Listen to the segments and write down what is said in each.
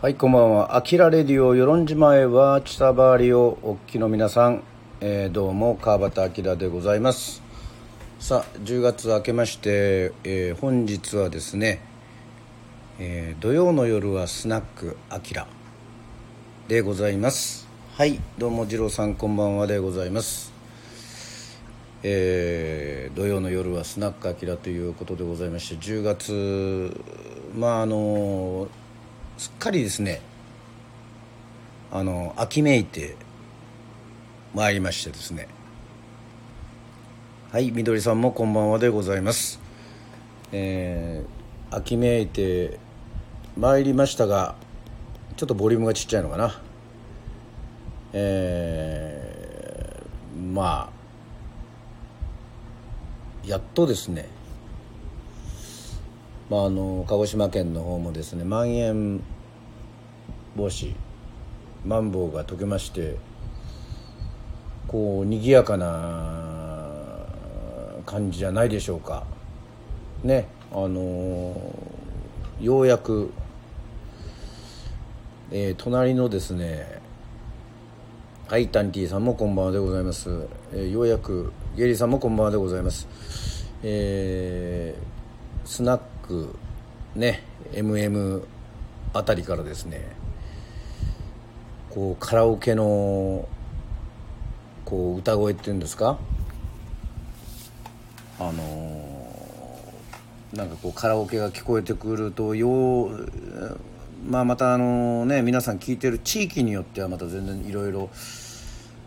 はい、こんばんは。アキラレディオ、与論島へは、千田バーリをお聞きの皆さん、えーどうも、川端明でございます。さあ、10月明けまして、えー本日はですね、えー土曜の夜はスナックアキラでございます。はい、どうも、次郎さん、こんばんはでございます。えー土曜の夜はスナックアキラということでございまして10月まああのすっかりですねあの秋めいてまいりましてですね。はいみどりさんもこんばんはでございます。えー秋めいてまいりましたがちょっとボリュームがちっちゃいのかな。えーまあやっとですね、まあ、あの鹿児島県の方もですねまん延防止マンボウが解けましてこう賑やかな感じじゃないでしょうかねあのようやく、えー隣のですねはい、タンティさんもこんばんはでございます。えーようやく、ゲリーさんもこんばんはでございます。えースナック、ね、MM あたりからですね、こう、カラオケの、こう、歌声っていうんですか？あのーなんかこうカラオケが聞こえてくるとようまあまたあのね皆さん聞いてる地域によってはまた全然いろいろ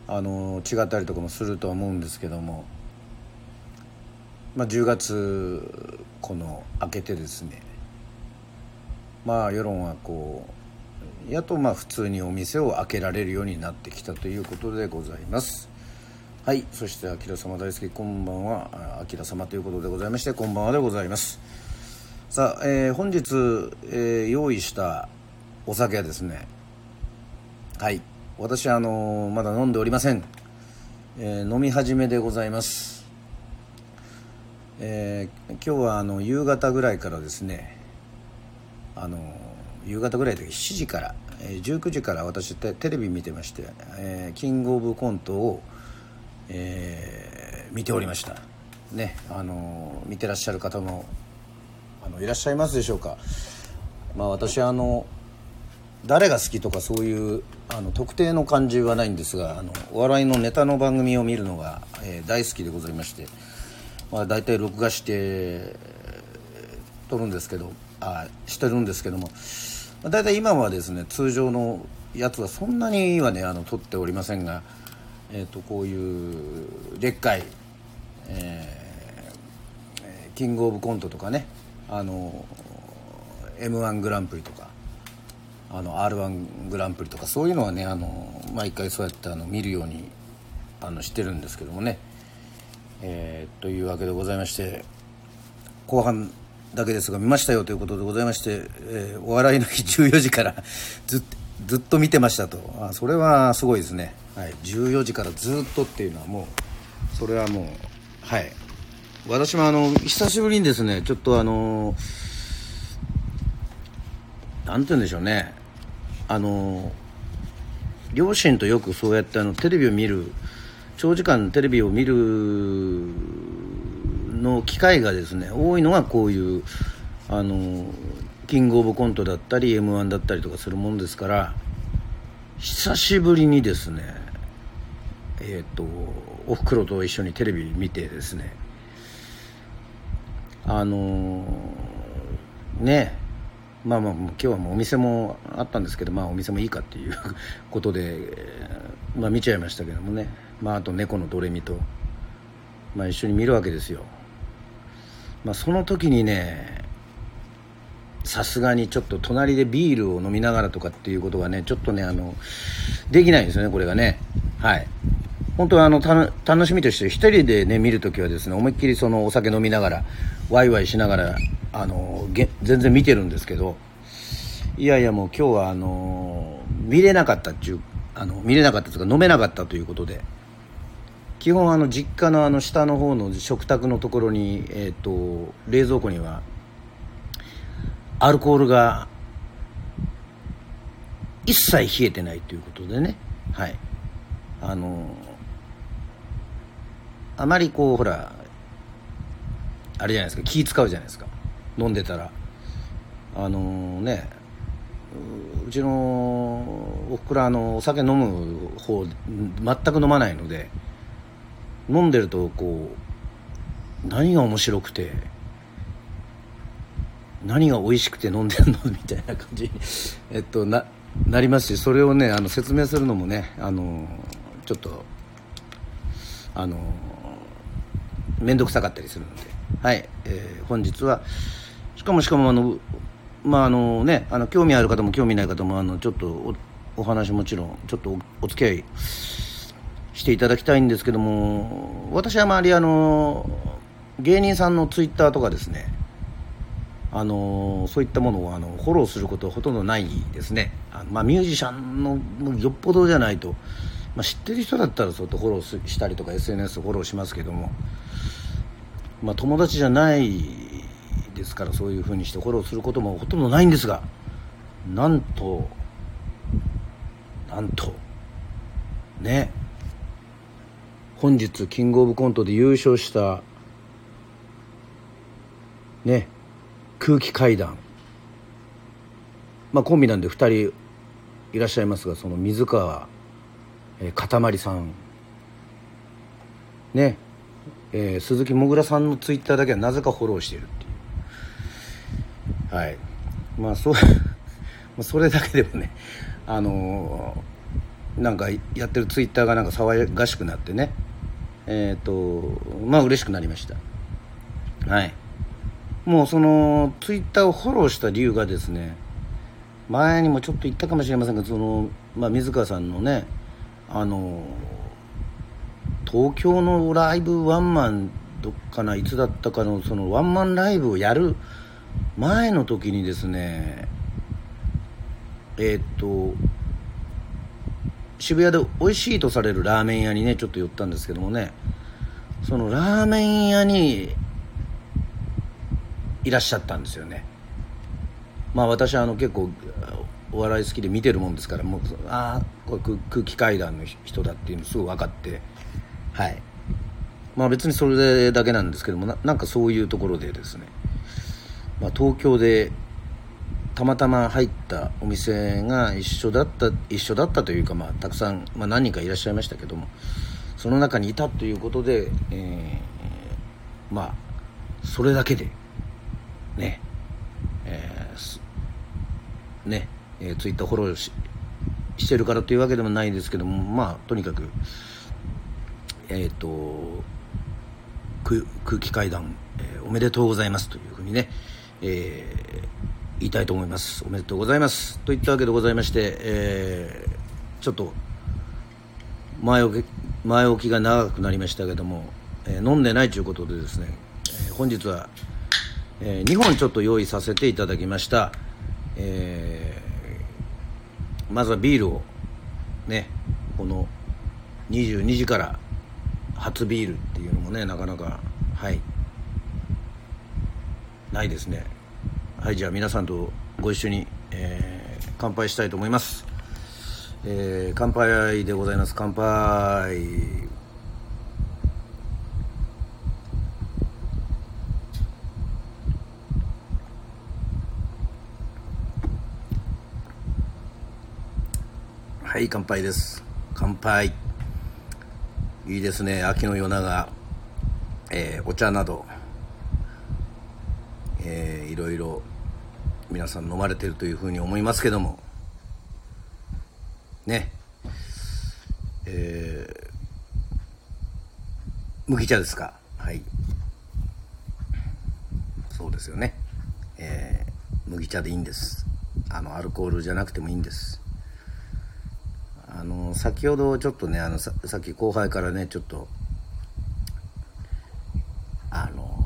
あの違ったりとかもするとは思うんですけども、まあ、10月この明けてですねまあ世論はこうやっとまあ普通にお店を開けられるようになってきたということでございます。はい、そして、あきら様大好き、こんばんは、あきら様ということでございまして、こんばんはでございます。さあ、えー本日、えー用意したお酒はですね、はい、私、あのーまだ飲んでおりません。えー飲み始めでございます。えー今日はあの夕方ぐらいからですね、あの夕方ぐらいで7時から、えー19時から私テレビ見てまして、えーキングオブコントを、えー見ておりました。ねあの見てらっしゃる方もあのいらっしゃいますでしょうか。まあ私あの誰が好きとかそういうあの特定の感じはないんですがあのお笑いのネタの番組を見るのが、えー大好きでございまして、まあ、大体録画して撮るんですけどあしてるんですけども、まあ、大体今はですね通常のやつはそんなにはねあの撮っておりませんが、えー、とこういうでっかい、えーえーキングオブコントとかねあの m 1グランプリとかあの r 1グランプリとかそういうのはねあの毎回そうやってあの見るようにあのしてるんですけどもね、えーというわけでございまして後半だけですが見ましたよということでございまして、えーお笑いの日14時から ずっずっと見てましたと。あそれはすごいですね、はい、14時からずっとっていうのはもうそれはもうはい。私もあの久しぶりにですねちょっとあのなんて言うんでしょうね。あの両親とよくそうやってあのテレビを見る長時間テレビを見るの機会がですね多いのがこういうあのキングオブコントだったり m 1だったりとかするもんですから久しぶりにですねえっ、とおふくろと一緒にテレビ見てですねあのねまあまあ今日はもうお店もあったんですけどまあお店もいいかっていうことで、まあ見ちゃいましたけどもね。まああと猫のドレミとまあ一緒に見るわけですよ。まあその時にねさすがにちょっと隣でビールを飲みながらとかっていうことがねちょっとねあのできないんですよねこれがね。はい。本当はあの楽しみとして一人でね見るときはですね思いっきりそのお酒飲みながらワイワイしながらあのげ全然見てるんですけどいやいやもう今日はあの見れなかったっていうあの見れなかったというか飲めなかったということで。基本あの実家のあの下の方の食卓のところに、えー、と冷蔵庫にはアルコールが一切冷えてないということでね。はい。あのあまりこうほらあれじゃないですか。気使うじゃないですか。飲んでたら。あのねうちのおふくろあのお酒飲む方全く飲まないので飲んでるとこう何が面白くて何が美味しくて飲んでんのみたいな感じ。に、えっと、ななりますしそれをねあの説明するのもねあのちょっとあの面倒くさかったりするので。はい、えー、本日はしかもしかもあのまああのねあの興味ある方も興味ない方もあのちょっとおお話もちろんちょっとおお付き合いしていただきたいんですけども私は周りあの芸人さんのツイッターとかですねあのそういったものをあのフォローすることはほとんどないですね。あの、まあ、ミュージシャンのよっぽどじゃないと、まあ、知ってる人だったらそうやってフォローしたりとか SNS フォローしますけども、まあ、友達じゃないですからそういうふうにしてフォローすることもほとんどないんですがなんとなんとね本日キングオブコントで優勝したね空気階段。まあコンビなんで2人いらっしゃいますがその水川、かたまりさん。ねえー、鈴木もぐらさんのツイッターだけはなぜかフォローしているっていう。はい。まあそう それだけでもねあのー、なんかやってるツイッターがなんか騒がしくなってねえっ、ー、とまあ嬉しくなりました。はい。もうそのツイッターをフォローした理由がですね前にもちょっと言ったかもしれませんがその、まあ、水川さんのねあの東京のライブワンマンどっかないつだったかのそのワンマンライブをやる前の時にですねえー、っと渋谷で美味しいとされるラーメン屋にねちょっと寄ったんですけどもね。そのラーメン屋にいらっしゃったんですよね。まあ私はあの結構お笑い好きで見てるもんですからもうああこれ空気階段の人だっていうのすぐ分かって。はい。まあ別にそれだけなんですけどもななんかそういうところでですね、まあ、東京でたまたま入ったお店が一緒だった一緒だったというか、まあ、たくさん、まあ、何人かいらっしゃいましたけどもその中にいたということで、えー、まあそれだけでね、えー、ね、えー、ツイッターフォローししてるからというわけでもないですけども、まあ、とにかく、えっ、ー、と、空気階段、えー、おめでとうございますというふうにね、えー、言いたいと思います。おめでとうございます。といったわけでございまして、えー、ちょっと、前置き、前置きが長くなりましたけども、えー、飲んでないということでですね、えー、本日は、えー、2本ちょっと用意させていただきました、えー、まずはビールをねこの22時から初ビールっていうのもねなかなかはいないですねはいじゃあ皆さんとご一緒に、えー、乾杯したいと思います、えー、乾杯でございます。乾杯。はい乾杯です。乾杯。いいですね。秋の夜長、えー、お茶など、えー、いろいろ皆さん飲まれてるというふうに思いますけども。ね。えー、麦茶ですか？はい。そうですよね。えー、麦茶でいいんです。あのアルコールじゃなくてもいいんです。あの先ほどちょっとねあのささっき後輩からねちょっとあの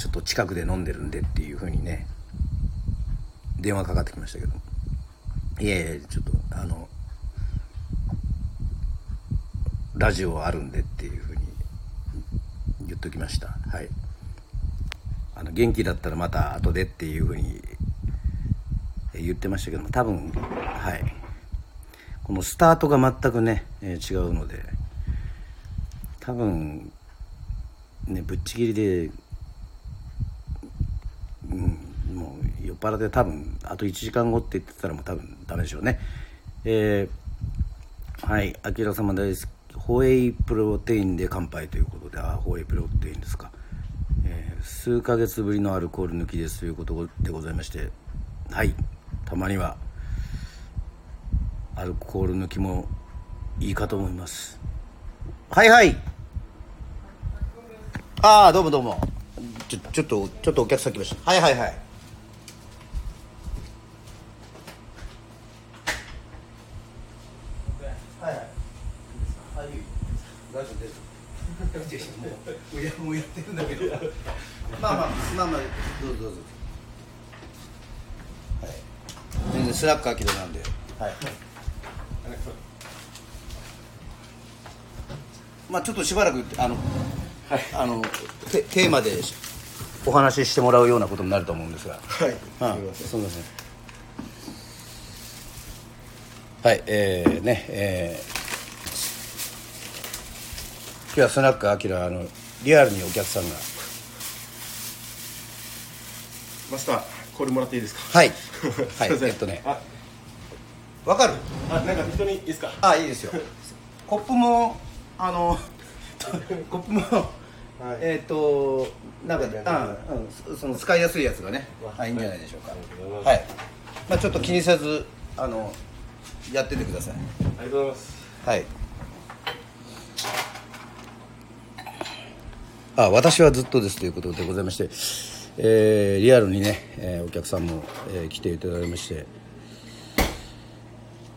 ちょっと近くで飲んでるんでっていうふうにね電話かかってきましたけど。いやいやちょっとあのラジオあるんでっていうふうに言っときました。はい。あの元気だったらまた後でっていうふうに言ってましたけども多分はい。このスタートが全くね、えー違うので多分ねぶっちぎりで、うん、もう酔っ払って多分あと1時間後って言ってたらもう多分ダメでしょうねえーはい、あきら様大好き、ホエイプロテインで乾杯ということで、ああ、ホエイプロテインですか。えー数ヶ月ぶりのアルコール抜きですということでございまして、はい、たまには、アルコール抜きもいいかと思います。はいはい。ああ、どうもどうも。ちょ、ちょっと、ちょっとお客さん来ました。はいはい。はいはい。あ、いいよ。大丈夫です。もう、や、もうやってるんだけど。まあまあ、まあまあ、どうぞどうぞ。はい。全然スラックアキラなんで。はい。まあ、ちょっとしばらく、あの。あの、テ、テーマで。お話ししてもらうようなことになると思うんですが。はいあすみません。はい、えー、ね、えー、今日はスナックアキラあのリアルにお客さんがマスターこれもらっていいですか？はい。はい。すいません。えっとね。あわかる？あなんか適当にいいですか？あいいですよ。コップもあの コップも、えっ、となんかあ、うん、そその使いやすいやつがねあいいんじゃないでしょうか。はい。まあちょっと気にせずあのやっててください。ありがとうございます。はい。あ、私はずっとですということでございまして、えーリアルにね、えーお客さんも、えー来ていただきまして、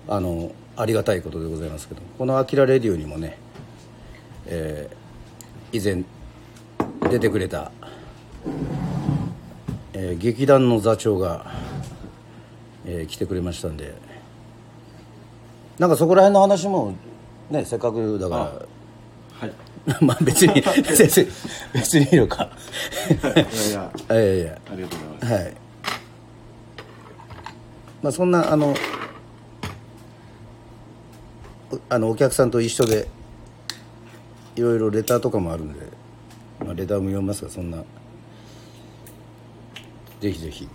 あのありがたいことでございますけど、この「アキラレディオ」にもね、えー以前出てくれた、えー劇団の座長が、えー来てくれましたんで。なんかそこら辺の話もねせっかくだからはい まあ別に先生別にいいのか。い。やいや。いやいや。ありがとうございます。はい。まあそんなあのおあのお客さんと一緒でいろいろレターとかもあるんで、まあ、レターも読みますがそんな。ぜひぜひ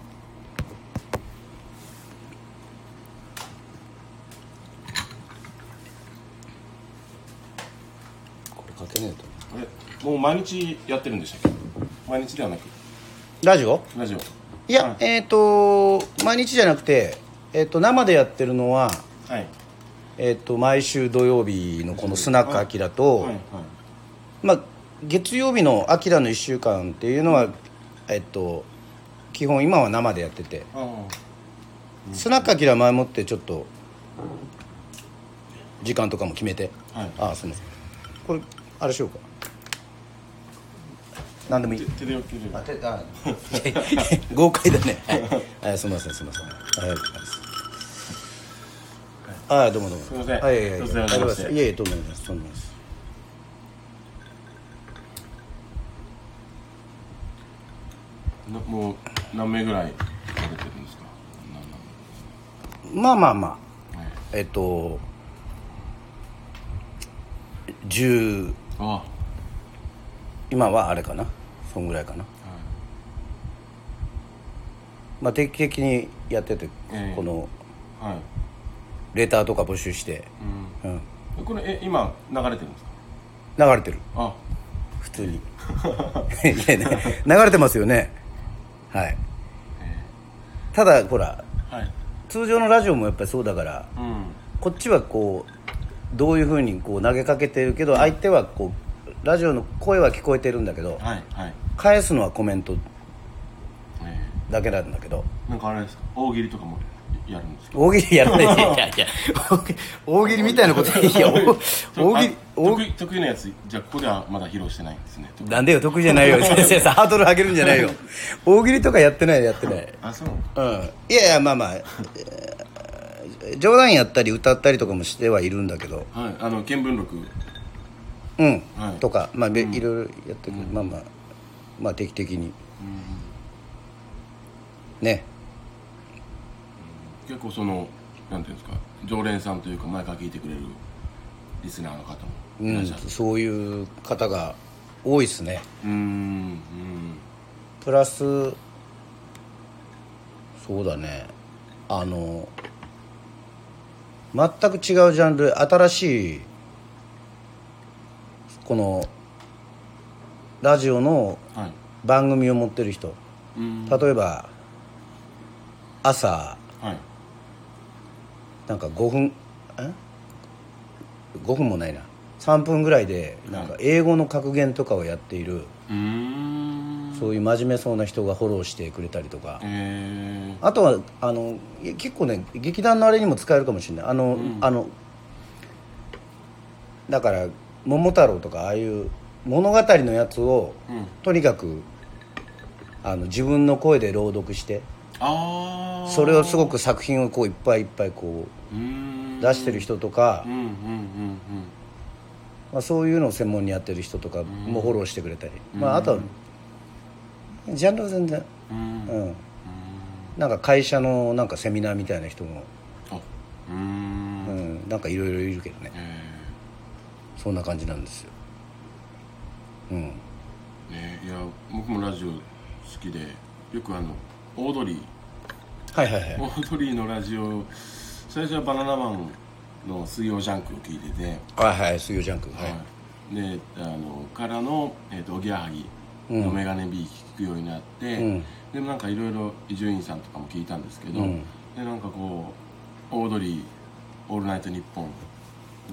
これかけねえと。あれもう毎日やってるんでしたっけ？毎日ではなく。ラジオ？ラジオ。いや、はいえっ、と毎日じゃなくて、えっと生でやってるのは、はい。えっと毎週土曜日のこのスナックアキラと、はいはい。まあ、月曜日の「アキラの1週間」っていうのは、えっと基本今は生でやってて。あスナックアキラ前もってちょっと時間とかも決めて、はい。ああすみません。これあれしようか。何でもいい。手手でよければあてあ 豪快だね。はい、はい、すみませんすみません。はいああどうもどうも。すいません。はいいやいや突然お邪魔して。いやいやとんでもないです。とんでもないです。なもう何名ぐらい食べてるんですか？まあまあまあ。はい。えっと10あ今はあれかな？そんぐらいかな。まあ定期的にやってて、ええ。このはい。はいレターとか募集して、うん。うん、これえ今流れてるんですか？流れてる。あ。普通に。いやね流れてますよね。はい。ただほらはい。通常のラジオもやっぱりそうだからうん。こっちはこうどういうふうにこう投げかけてるけど相手はこうラジオの声は聞こえてるんだけどはいはい。返すのはコメントえだけなんだけど。ーなんかあれですか？大喜利とかもやるんですか？大喜利やらない。いやいや大喜利みたいなこと。いや大 大喜利。得意得意なやつじゃあここではまだ披露してないんですね。なんでよ得意じゃないよ。先生さハードル上げるんじゃないよ。大喜利とかやってないやってない。あそう。うん。いやいやまあまあ。えー冗談やったり歌ったりとかもしてはいるんだけど。はいあの見聞録。うん、はい。とかまあ、べいろいろやってる。けど、まあまあまあ定期的に。ね。結構そのなんていうんですか常連さんというか前から聞いてくれるリスナーの方もうんそういう方が多いですね。うんうん。プラスそうだね。あの全く違うジャンル新しいこのラジオのはい。番組を持ってる人。うん。例えば朝。はい。なんか5分え？5分もないな。3分ぐらいでなんか英語の格言とかをやっている。うーんそういう真面目そうな人がフォローしてくれたりとか。えあとはあのい結構ね劇団のあれにも使えるかもしれない。あの、ん。あのだから「桃太郎」とかああいう物語のやつをーうん、とにかくあの自分の声で朗読してああそれをすごく作品をこういっぱいいっぱいこう出してる人とかまあ、そういうのを専門にやってる人とかもフォローしてくれたり、まあ、あとはジャンルは全然、うん。なんか会社のなんかセミナーみたいな人も、あうん。ん、なんかいろいろいるけどね。えそんな感じなんですよ。うん。ーねいや僕もラジオ好きでよくあのオードリはいはいはい。ーオードリーのラジオ最初はバナナマンの水曜ジャンクを聞いてて。はいはい水曜ジャンク。はい、はい、であのからの、えー、とおぎやはぎのメガネビー聞くようになって、うん。でもなんかいろいろ伊集院さんとかも聞いたんですけど、うん。でなんかこうオードリー「オールナイトニッポン」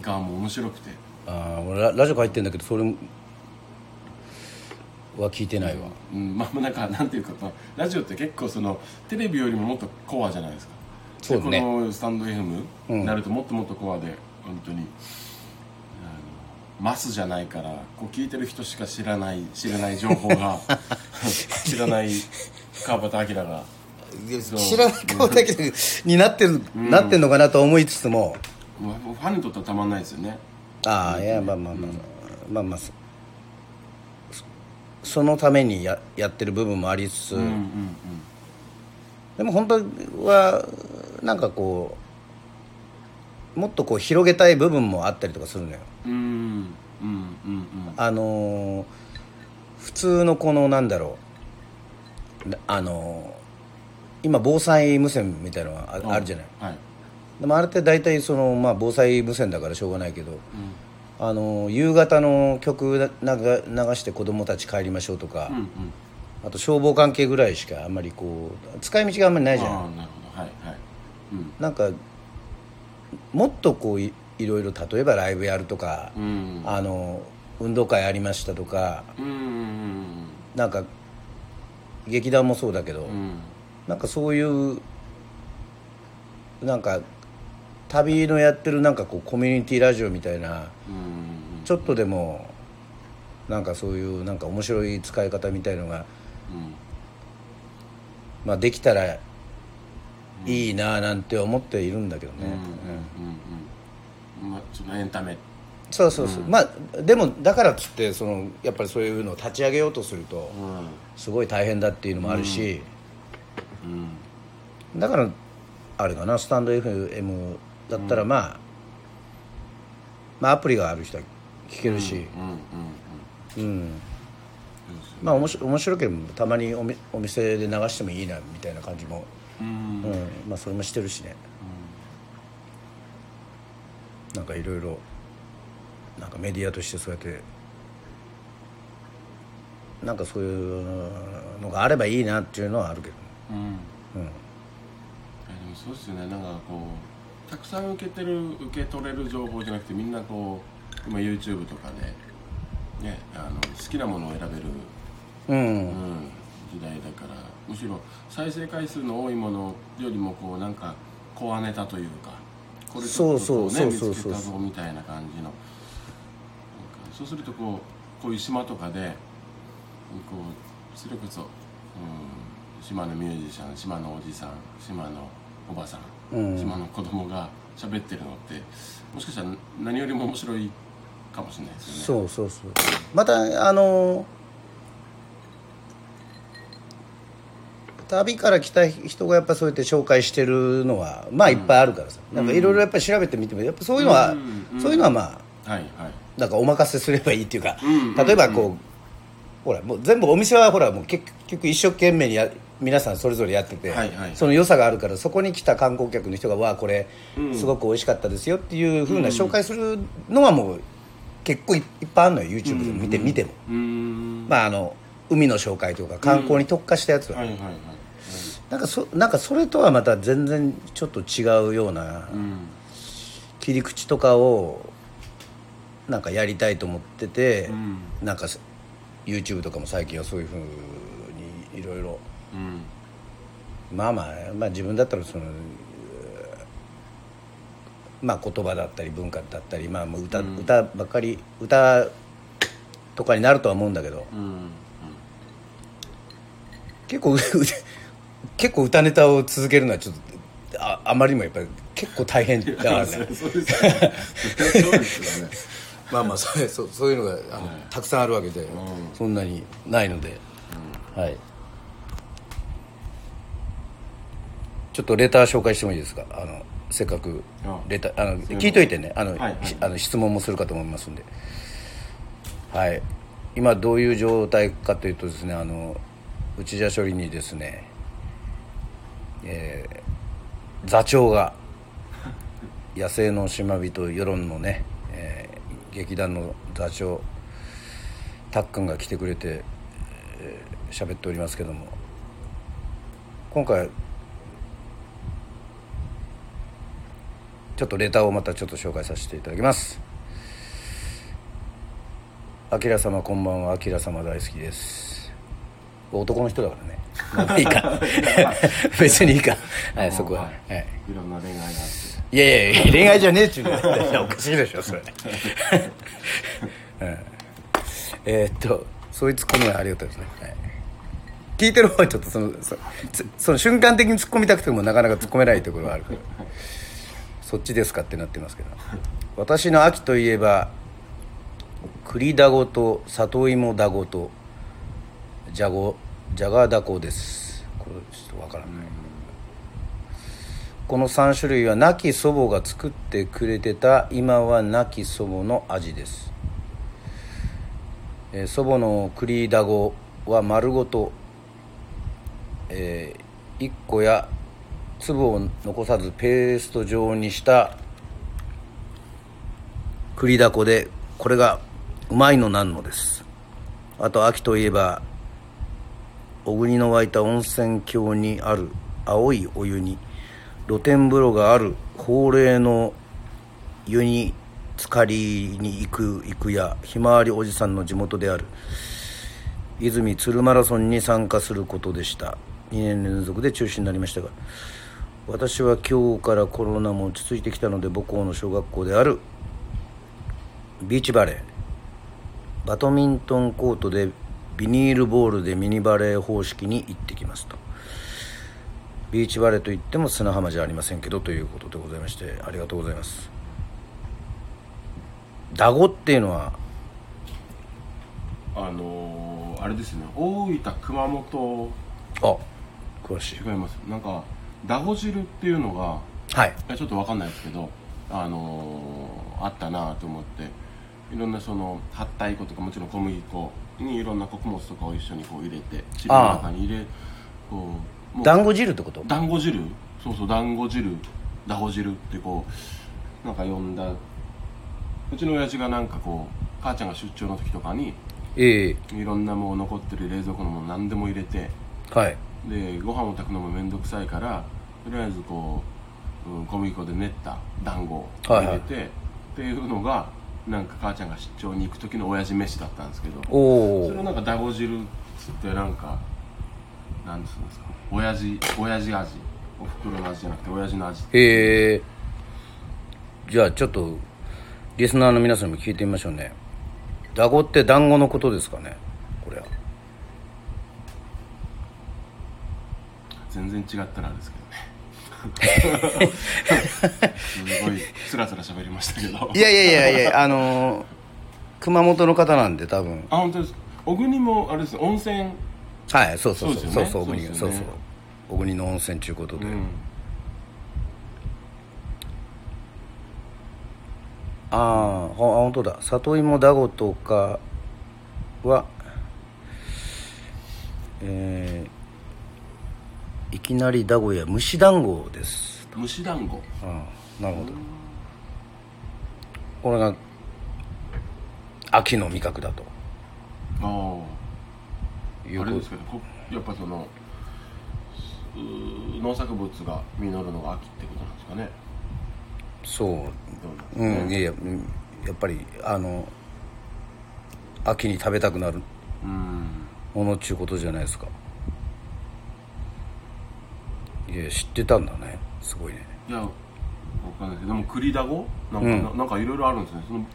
がもう面白くて。ああ俺ララジオ入ってんだけどそれは聞いてないわ、うん、まあなんかなんていうか、まあ、ラジオって結構そのテレビよりももっとコアじゃないですか。そうね。でこのスタンド FM うん。になるともっともっとコアで本当にマスじゃないからこう聞いてる人しか知らない知らない情報が 知らない川端明が知らない顔だけになってる、なってんのかなと思いつつも。ファンにとってはたまんないですよね。ああいやまあまあまあ、まあ。まあそそのためにややってる部分もありつつ、うんうんでも本当はなんかこうもっとこう広げたい部分もあったりとかするのよ。うんうんうんうんうんあのー普通のこのなんだろうなあのー今防災無線みたいなのがあ,、あるじゃない。はい。でもあれって大体その、まあ、防災無線だからしょうがないけど、あのー夕方の曲なが流して子供たち帰りましょうとか、うんうん。あと消防関係ぐらいしかあんまりこう使い道があんまりないじゃん。ああなるほど。はいはい。うん。なんかもっとこういいろいろ例えばライブやるとか、うん。あの運動会ありましたとかうんうんなんか劇団もそうだけど、うん。なんかそういうなんか旅のやってるなんかこうコミュニティラジオみたいなうんちょっとでもなんかそういうなんか面白い使い方みたいのが、うん。まあ、できたらいいななんて思っているんだけどね、エンタメそうそうそう、まあでもだからっつってそのやっぱりそういうのを立ち上げようとするとうん。すごい大変だっていうのもあるし、うん。だからあれかなスタンド FM だったらまあ、まあアプリがある人は聞けるし。うんうんうん。うん、まあ面白面白ければたまにおみお店で流してもいいなみたいな感じも、うん。うん。まあそれもしてるしね。なんかいろいろなんかメディアとしてそうやってなんかそういうのがあればいいなっていうのはあるけど。ねうん。うん。でもそうですよね。なんかこうたくさん受けてる受け取れる情報じゃなくてみんなこう今 YouTube とかで、ね、あの好きなものを選べる、うん、うん、時代だからむしろ再生回数の多いものよりもこうなんかコアネタというかこれちょっとこう、ね、そう見そうそうそう。つけたぞみたいな感じの。なんかそうするとこうこういう島とかでこうそれこそ、うん、島のミュージシャン島のおじさん島のおばさん、うん。島の子供が喋ってるのってもしかしたら何よりも面白いかもしれないですよね。そうそうそう。またあの旅から来た人がやっぱそうやって紹介してるのはまあいっぱいあるからさ、なんかいろいろやっぱり調べてみてもやっぱそういうのは、うん。そういうのはまあはいはい。なんかお任せすればいいっていうか、うん例えばこう、ほらもう全部お店はほらもう結局一生懸命にや皆さんそれぞれやってて、はいはい。その良さがあるからそこに来た観光客の人が「わあこれうん。すごく美味しかったですよ」っていうふうな紹介するのはもう結構いいっぱいあるのよ YouTube で見て,、見ても、まああの海の紹介とか観光に特化したやつは、はいはい。はい。なんかそなんかそれとはまた全然ちょっと違うようなうん。切り口とかをなんかやりたいと思ってて、うん。なんか YouTube とかも最近はそういうふうにいろいろ。うん。まあまあ、まあ、自分だったらそのまあ言葉だったり文化だったりまあもう歌,、うん。歌ばっかり歌とかになるとは思うんだけど。うん。結構う 結構歌ネタを続けるのはちょっとああまりにもやっぱり結構大変だからそうですよね まあまあそれそうそういうのがあの、たくさんあるわけで、ん。そんなにないので、はい。ちょっとレター紹介してもいいですか？あのせっかくあレターあの聞いといてね。あの、はいはい。しあの質問もするかと思いますんで。はい。今どういう状態かというとですねあの内田処理にですねえー座長が野生の島人世論のね、えー劇団の座長たっくんが来てくれてえー喋、っておりますけども。今回ちょっとレターをまたちょっと紹介させていただきます。あきら様こんばんはあきら様大好きです。男の人だからね。まあいいか。別にいいか。はいそこは、はい、いろんな恋愛があっていやいや 恋愛じゃねえっちゅうの。おかしいでしょそれ、うん、えーっとそういうツッコミはありがたいですね、はい、聞いてる方はちょっとそのそつその瞬間的に突っ込みたくてもなかなか突っ込めないところがある。からそっちですかってなってますけど。私の秋といえば栗だごと里芋だごとじゃごじゃがだこです。これちょっとわからない、この3種類は亡き祖母が作ってくれてた今は亡き祖母の味です、えー祖母の栗だごは丸ごと、え1個や粒を残さずペースト状にした栗だこでこれがうまいのなんのです。あと秋といえば小国の湧いた温泉郷にある青いお湯に露天風呂がある法令の湯に浸かりに行く行くやひまわりおじさんの地元である。泉鶴マラソンに参加することでした。2年連続で中止になりましたが私は今日からコロナも落ち着いてきたので母校の小学校であるビーチバレーバドミントンコートでビニールボールでミニバレー方式に行ってきますとビーチバレーといっても砂浜じゃありませんけどということでございましてありがとうございます。ダゴっていうのは？あのー、あれですね。大分熊本。あ詳しい。違います。なんかダゴ汁っていうのがはい。ちょっとわかんないですけどあのーあったなと思って。いろんなそのはったい粉とかもちろん小麦粉にいろんな穀物とかを一緒にこう入れて汁の中に入れこう団子汁ってこと？団子汁。そうそう団子汁。だほ汁ってこうなんか呼んだ。うちの親父がなんかこう母ちゃんが出張の時とかにええ。いろんなもう残ってる冷蔵庫のもの何でも入れてはい。でご飯を炊くのも面倒くさいからとりあえずこう、うん、小麦粉で練った団子を入れて、っていうのがなんか母ちゃんが出張に行く時の親父飯だったんですけどそれをなんかだご汁っつってなんかなんつうんですか親父親父味。おふくろの味じゃなくて親父の味へえ。じゃあちょっとリスナーの皆さんも聞いてみましょうね。ダゴって団子のことですかね？これは。全然違ったらあれですけどね。すごいスラスラ喋りましたけど。いやいやいやいやあのー熊本の方なんで多分。あ本当です小国もあれですね温泉。はいそうそうそう。そうそうそうそうそうそう小国の温泉ということで、うん。ああほ本当だ。里芋だごとかはえーいきなりだごや蒸し団子です。蒸し団子。ああなるほど。これが秋の味覚だと。あああれですけどこやっぱその農作物が実るのが秋ってことなんですかね。そう。どうなんですかうんいやいやっぱりあの秋に食べたくなるうん。ものっちゅうことじゃないですか。いや知ってたんだねすごいね。いやわかんないけどでも栗だご？なんか、ななんかいろいろあるんですね。その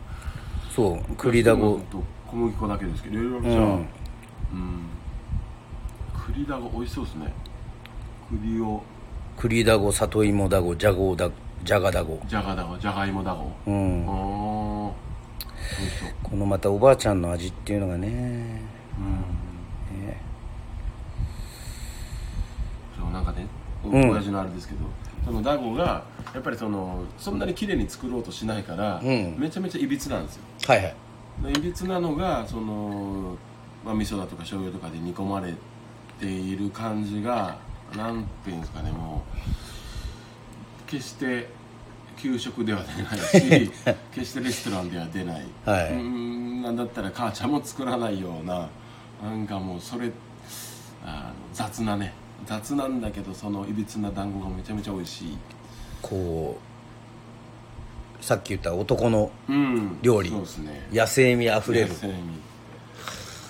そう栗だご。と小麦粉だけですけどいろいろうじゃあうん。ん。栗だご美味しそうですね栗を栗だご里芋だごじゃごだじゃがだごじゃがだごじゃがいもだごうん。このまたおばあちゃんの味っていうのがね。うん。ね。なんかね、ん。親父のあれですけどそのダゴがやっぱりそのそんなに綺麗に作ろうとしないから、うん。めちゃめちゃいびつなんですよ。はいはい。でいびつなのがその、まあ、味噌だとか醤油とかで煮込まれている感じがなんていうんですかねもう決して給食では出ないし 決してレストランでは出ない、はい。うーんなんだったら母ちゃんも作らないようななんかもうそれあの雑なね。雑なんだけどそのいびつな団子がめちゃめちゃ美味しい。こうさっき言った男のうん。料理。そうですね。野生味あふれる。野生味。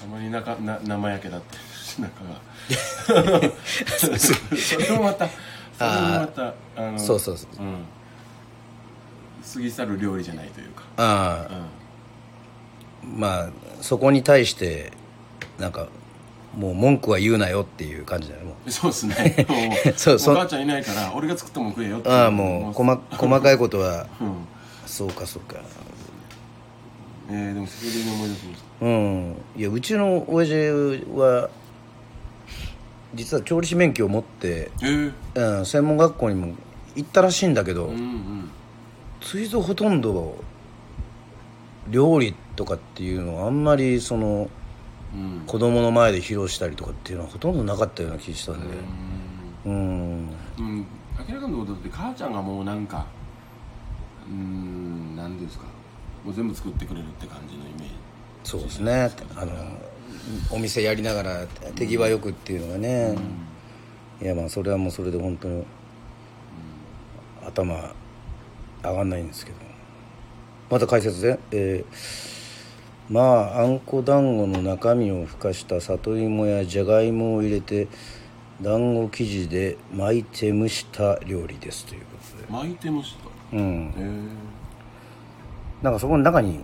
たまに中な生焼けだったりし中がそれもまたそれもまたあのそうそうそう。うん。過ぎ去る料理じゃないというか。ああうまあそこに対してなんかもう文句は言うなよっていう感じだよねもんそうですね。もうそうそお母ちゃんいないから俺が作ったもん食えよってう。ああもう細細かいことはうん。そうかそうか。えー、でもそれで思い出しました。うん。いやうちの親父は実は調理師免許を持って、え。ー、うん、専門学校にも行ったらしいんだけど、うんうん。ついぞほとんど料理とかっていうのはあんまりそのうん。子供の前で披露したりとかっていうのはほとんどなかったような気がしたんで。うん。うん。明らかなことだって母ちゃんがもうなんかうーん何ですか。もう全部作ってくれるって感じのイメージ。そうですね。あのお店やりながら手際よくっていうのがね、いやまあそれはもうそれで本当に頭上がんないんですけど。また解説で、えーまああんこ団子の中身をふかした里芋やじゃがいもを入れて団子生地で巻いて蒸した料理ですということで。巻いてました。うん。へえなんかそこの中に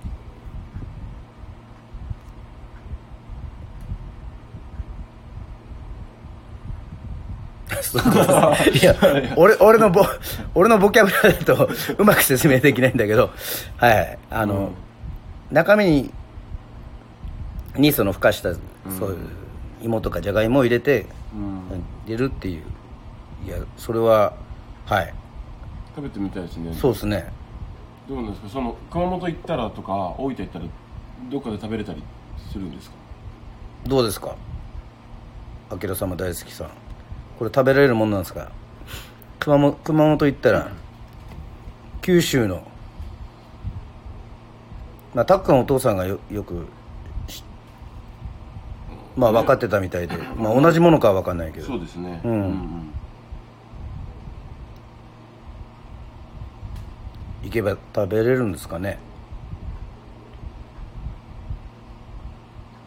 いや俺俺のボ俺のボキャブラだと うまく説明できないんだけどはいあの、中身ににそのふかした、そういう芋とかじゃがいもを入れてうん。入れるっていう。いやそれははい。食べてみたいですね。そうですね。どうなんですか？その熊本行ったらとか大分行ったらどっかで食べれたりするんですか？どうですか？あきら様大好きさんこれ食べられるもんなんですか？熊本熊本行ったら九州のまあたっくんお父さんがよよくしまあ分かってたみたいで、まあ、同じものかは分かんないけど。そうですね。うん。うん行けば食べれるんですかね？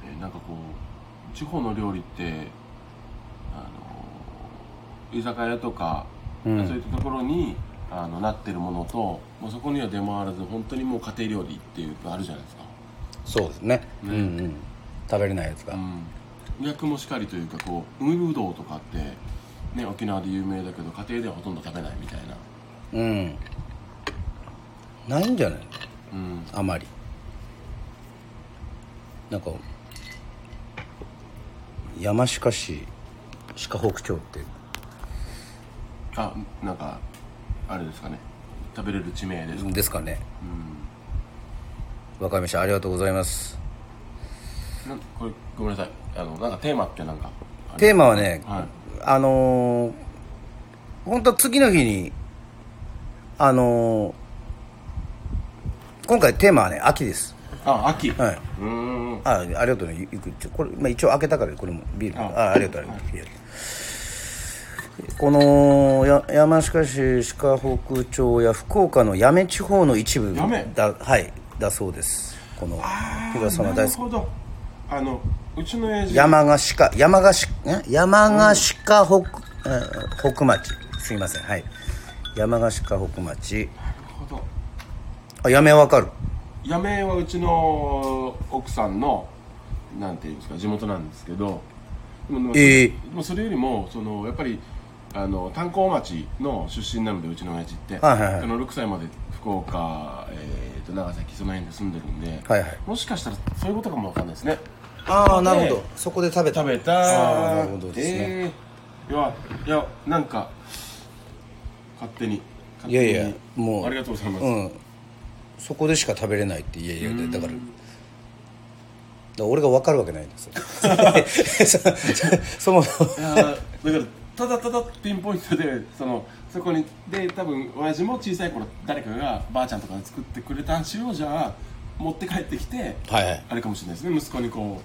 えーなんかこう地方の料理って居酒屋とか、うん。そういったところにあのなってるものともうそこには出回らず本当にもう家庭料理っていうのがあるじゃないですか、そうですね。うんうん。食べれないやつが、うん、逆もしかりというかこう海ぶどうとかって、ね、沖縄で有名だけど家庭ではほとんど食べないみたいな、うん。ないんじゃない？うん、あまり。なんか山鹿市鹿北町ってあなんかあれですかね。食べれる地名ですか。ですかね。わかりました。ありがとうございます。なんこれごめんなさい。あのなんかテーマってなんかテーマはね、はい。あのー、本当は次の日にあのー今回テーマはね秋です。あ秋。はい。うーん。あありがとうね。これ、まあ、一応開けたからこれもビール。ああありがとうありがとう、このや山鹿市鹿北町や福岡の八女地方の一部だはいだそうです。この東様な大好き。るほど。あのうちの親父。山鹿鹿山鹿鹿ん山鹿鹿北、えー北町。すいません。はい。山鹿鹿北町。なるほど。あ八女わかる？八女はうちの奥さんのなんていうんですか地元なんですけど。でもでもええもうそれよりもそのやっぱりあの炭鉱町の出身なのでうちの親父って、はいはいはい。その6歳まで福岡、えー、と長崎その辺で住んでるんで、はいはい。もしかしたらそういうことかもわかんないですね。ああなるほでど。そこで食べた。食べた。ああなるほどですね、えーいやいやなんか勝手に勝いや手に。いやもうありがとうございます、うん。そこでしか食べれないっていやいやだから俺が分かるわけないんですよ。そそもそもいやーだからただただピンポイントでそのそこにで多分親父も小さい頃誰かがばあちゃんとかで作ってくれた塩をじゃあ持って帰ってきてはいはい。あれかもしれないですね。息子にこ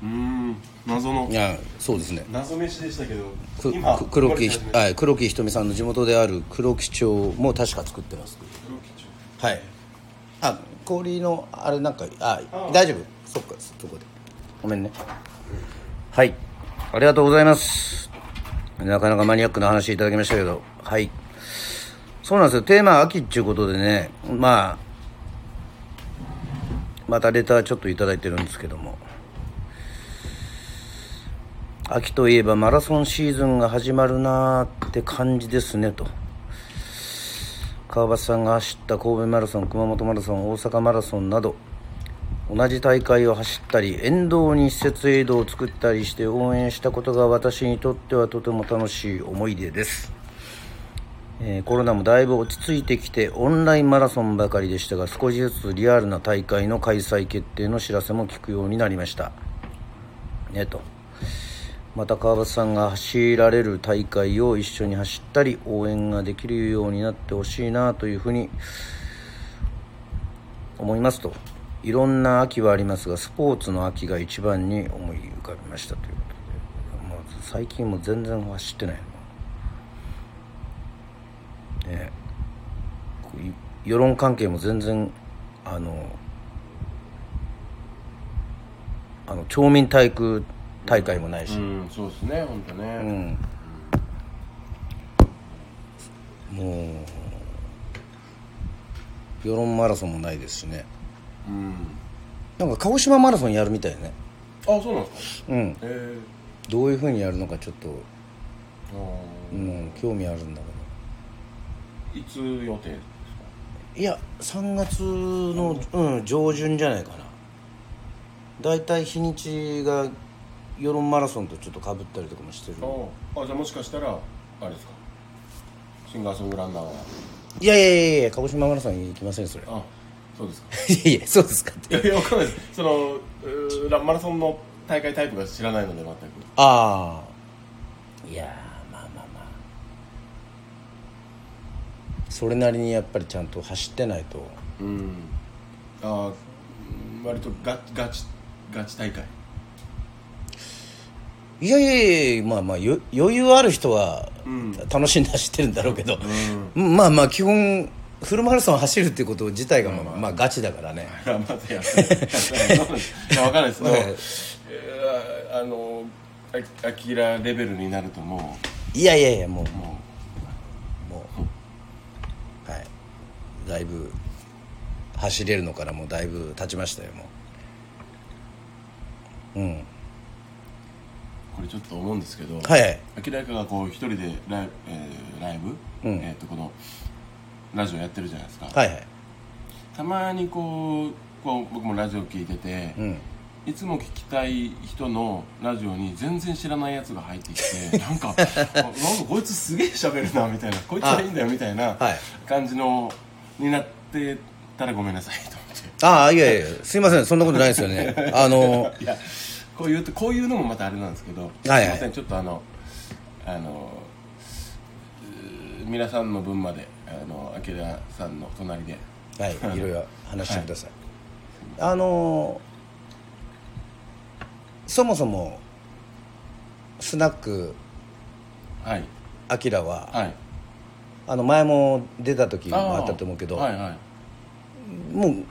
ううーん謎の。いやそうですね。謎飯でしたけどく今く黒木はい黒木ひとみさんの地元である黒木町も確か作ってます。黒木町。はい。あ氷のあれなんかああ。大丈夫？そっかそこで。ごめんね。はいありがとうございます。なかなかマニアックな話いただきましたけど。はい。そうなんですよ。テーマ秋っていうことでね。まあまたレターちょっといただいてるんですけども。秋といえばマラソンシーズンが始まるなーって感じですねと。川端さんが走った神戸マラソン熊本マラソン大阪マラソンなど。同じ大会を走ったり沿道に施設エイドを作ったりして応援したことが私にとってはとても楽しい思い出です、えーコロナもだいぶ落ち着いてきてオンラインマラソンばかりでしたが少しずつリアルな大会の開催決定の知らせも聞くようになりました。ねと。また川端さんが走られる大会を一緒に走ったり応援ができるようになってほしいなというふうに思いますと。いろんな秋はありますがスポーツの秋が一番に思い浮かびましたということで、まあ、最近も全然走ってないの。ね。世論関係も全然あのあの町民体育大会もないし、うんそうですね本当ね、うん。もう世論マラソンもないですしね。うんなんか鹿児島マラソンやるみたいね。あそうなんですか？うん。えどういうふうにやるのかちょっと、ー、あうん、興味あるんだけーいつ予定ですか？どいや3月の、うん、上旬じゃないかな。大体日にちが世論マラソンとちょっとかぶったりとかもしてる。ああじゃあもしかしたらあれですか？シンガーソングランナーは。いやいやいやいや鹿児島マラソン行きませんそれ。あそうですか？いやいやそうですかって。いやいやわかんないです。そのラマラソンの大会タイプが知らないので全く。ああいやーまあまあまあ。それなりにやっぱりちゃんと走ってないと。うん。ああうん割とガガチガチ大会。いやいやいやまあまあよ余裕ある人はうん。楽しんで走ってるんだろうけど、まあまあ基本フルマラソン走るっていうこと自体がまあ、まあ。まあガチだからね。まだやってわかんないですけど、あのあアキラレベルになるともいやいやいやもううももうはいだいぶ走れるのからもうだいぶ経ちましたよもううんうこれちょっと思うんですけどはいはい明らかがこう一人でライ,、えーライブ、うんえー、とこのラジオやってるじゃないですか、はいはい。たまにこうこう僕もラジオ聞いてて、うん。いつも聞きたい人のラジオに全然知らないやつが入ってきて なんかあなんかこいつすげえ喋るなみたいなこいつはいいんだよみたいなはい。感じのになってたらごめんなさいと思って。ああいやいやすいませんそんなことないですよね。あのいやこういうとこういうのもまたあれなんですけど、はいすいませんちょっとあのあのうー皆さんの分まであの明さんの隣で。はいいろいろ話してください、あのそもそもスナックはい。アキラは、はい。あの前も出た時もあったと思うけど、はいはい。も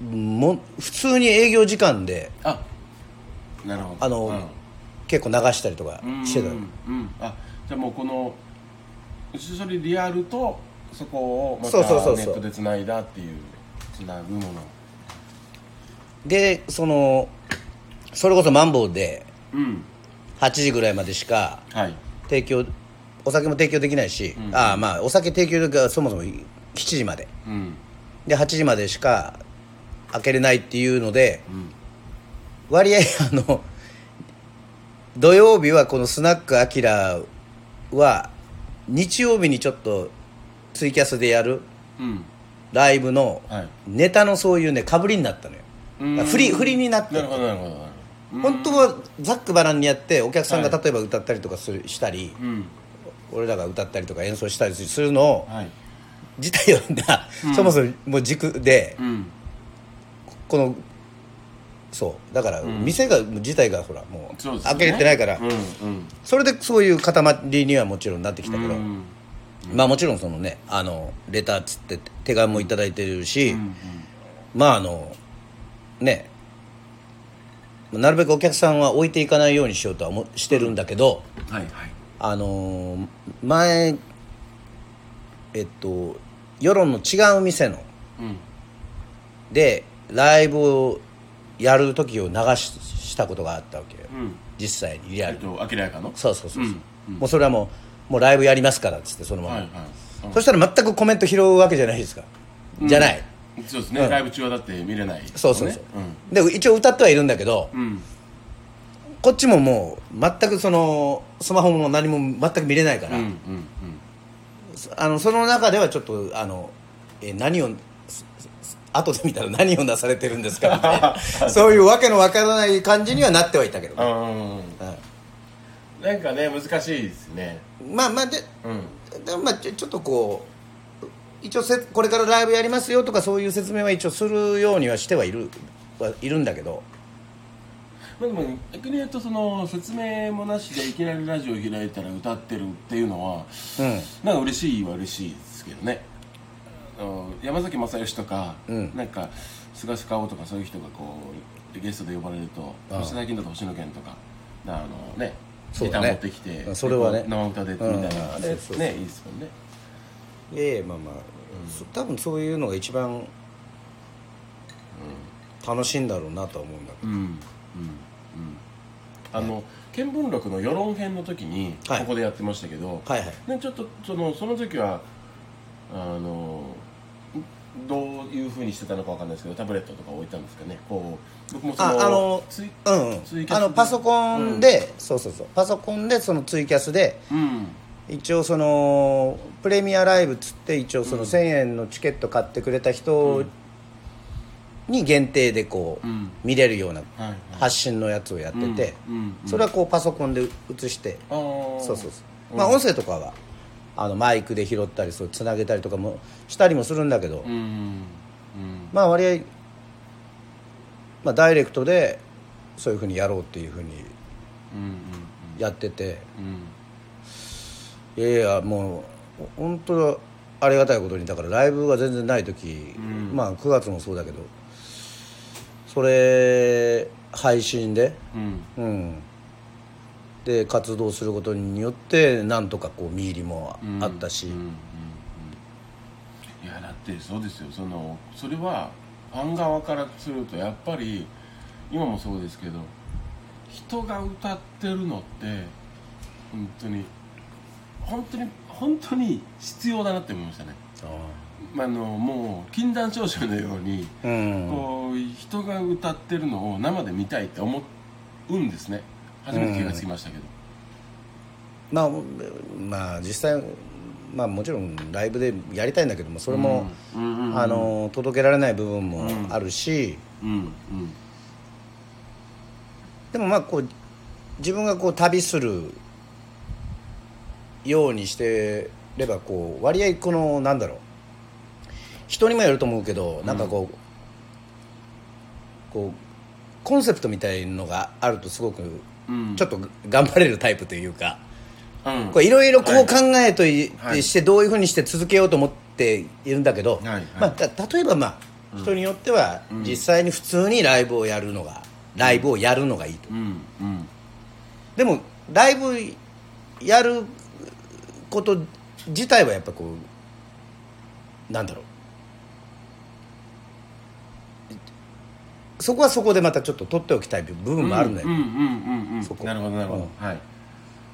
うもう普通に営業時間であなるほど。あの、うん。結構流したりとかしてたうんうん。あじゃあもうこのそれリアルとそこをまたそうそうそうそう。ネットでつないだっていうつなぐもの。でそのそれこそマンボウでうん。8時ぐらいまでしかはい。提供お酒も提供できないし、うん。ああまあお酒提供がそもそも7時まで。うん。で8時までしか開けれないっていうのでうん。割合あの土曜日はこのスナックアキラは日曜日にちょっとツイキャスでやるうん。ライブのはい。ネタのそういうねかぶりになったのよ。うん。振り振りになって。なるほどなるほどなるほど。本当はざっくばらんにやってお客さんがはい例えば歌ったりとかするしたりうん。俺らが歌ったりとか演奏したりするのをはい。自体が、そもそももう軸でうん。このそう。だからん。店が自体がほらもうそうですね。開けれてないから。うんうん。それでそういう塊にはもちろんなってきたけど。うんまあもちろんそのねあのレターっつって手紙もいただいてるしうんまああのねなるべくお客さんは置いていかないようにしようとは思してるんだけどはいはい。あのー前えっと世論の違う店のうん。でライブをやる時を流ししたことがあったわけよ。うん。実際にリアルと明らかの？そうそうそうそう、うんうん。もうそれはもうもうライブやりますからっつってそのまま、はいはい。うん。そしたら全くコメント拾うわけじゃないですか、じゃない。そうですね、うん。ライブ中はだって見れない、そうそうそう、ね。で一応歌ってはいるんだけど、うん、うんこっちももう全くそのスマホも何も全く見れないから、うんうんあのその中ではちょっとあのえ何をすす後で見たら何をなされてるんですかみたいな。そういうわけのわからない感じにはなってはいたけど、うんうなんかね難しいですね。んまあまあでうん。でもまあちょちょっとこう一応せこれからライブやりますよとかそういう説明は一応するようにはしてはいるはいるんだけど。まあでも逆に言うとその説明もなしでいきなりラジオ開いたら歌ってるっていうのはうん。なんか嬉しいは嬉しいですけどね。あの山崎正義とか、うん。なんか菅氏顔とかそういう人がこうゲストで呼ばれるとああ。最近だと星野源とかあのねそう持ってきてそれはね。生歌でみたいな、うん。あれねいいですもんね。ええまあまあ、そ多分そういうのが一番楽しいんだろうなとは思うんだけうん。うん。うん。あの見聞録の世論編の時にはい。ここでやってましたけど、どはいはい。ね、ちょっとそのその時はあのどういうふうにしてたのかわかんないですけどタブレットとか置いたんですかね。こう僕もそのああのツイうんうん。ツイキャスで。あのパソコンで、そうそうそう。パソコンでそのツイキャスでうん。一応そのプレミアライブっつって一応その1000円のチケット買ってくれた人に限定でこう、うん。見れるような発信のやつをやってて、うん。うん。それはこうパソコンで映して、そうそうそう。まあ音声とかはあのマイクで拾ったりそうつなげたりとかもしたりもするんだけど、うんうんまあ割合、まあ、ダイレクトでそういうふうにやろうっていうふうにうんやってて。うん。いやいやもう本当ありがたいことにだからライブが全然ない時、うん。まあ9月もそうだけどそれ配信でうん。うんで活動することによってなんとかこう見入りもうんあったし、うんうんうんいやだってそうですよ。そのそれはファン側からするとやっぱり今もそうですけど人が歌ってるのって本当に本当に本当に必要だなって思いましたね。あのもう禁断症状のように、うん。こう人が歌ってるのを生で見たいって思うんですね初めて気がつきましたけど、まあまあ実際まあもちろんライブでやりたいんだけどもそれも、うん。うんうんあの届けられない部分もあるし、うんうん。でもまあこう自分がこう旅するようにしてればこう割合このなんだろう。人にもよると思うけどなんかこう、こうコンセプトみたいのがあるとすごくうんちょっと頑張れるタイプというか。うん。こういろいろこう考えといはい。してどういうふうにして続けようと思っているんだけど、まあ、た例えばまあ人によっては実際に普通にライブをやるのがライブをやるのがいいと、でもライブやること自体はやっぱこうなんだろうそこはそこでまたちょっと取っておきたい部分もあるんだよ、うんうんうんうん。そこ。なるほどなるほど、うん。はい。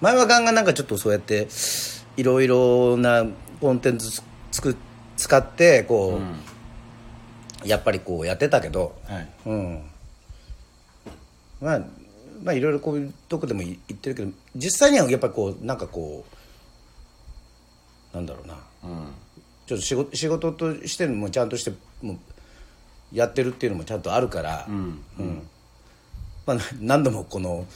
前はガンガンなんかちょっとそうやっていろいろなコンテンツつつく使ってこう、やっぱりこうやってたけど。はい。うん。まあまあいろいろこういうとこでも言ってるけど実際にはやっぱりこうなんかこうなんだろうな。うん。ちょっと仕事仕事としてもちゃんとしてもうやってるっていうのもちゃんとあるから、うん。うん。まあ、な何度もこの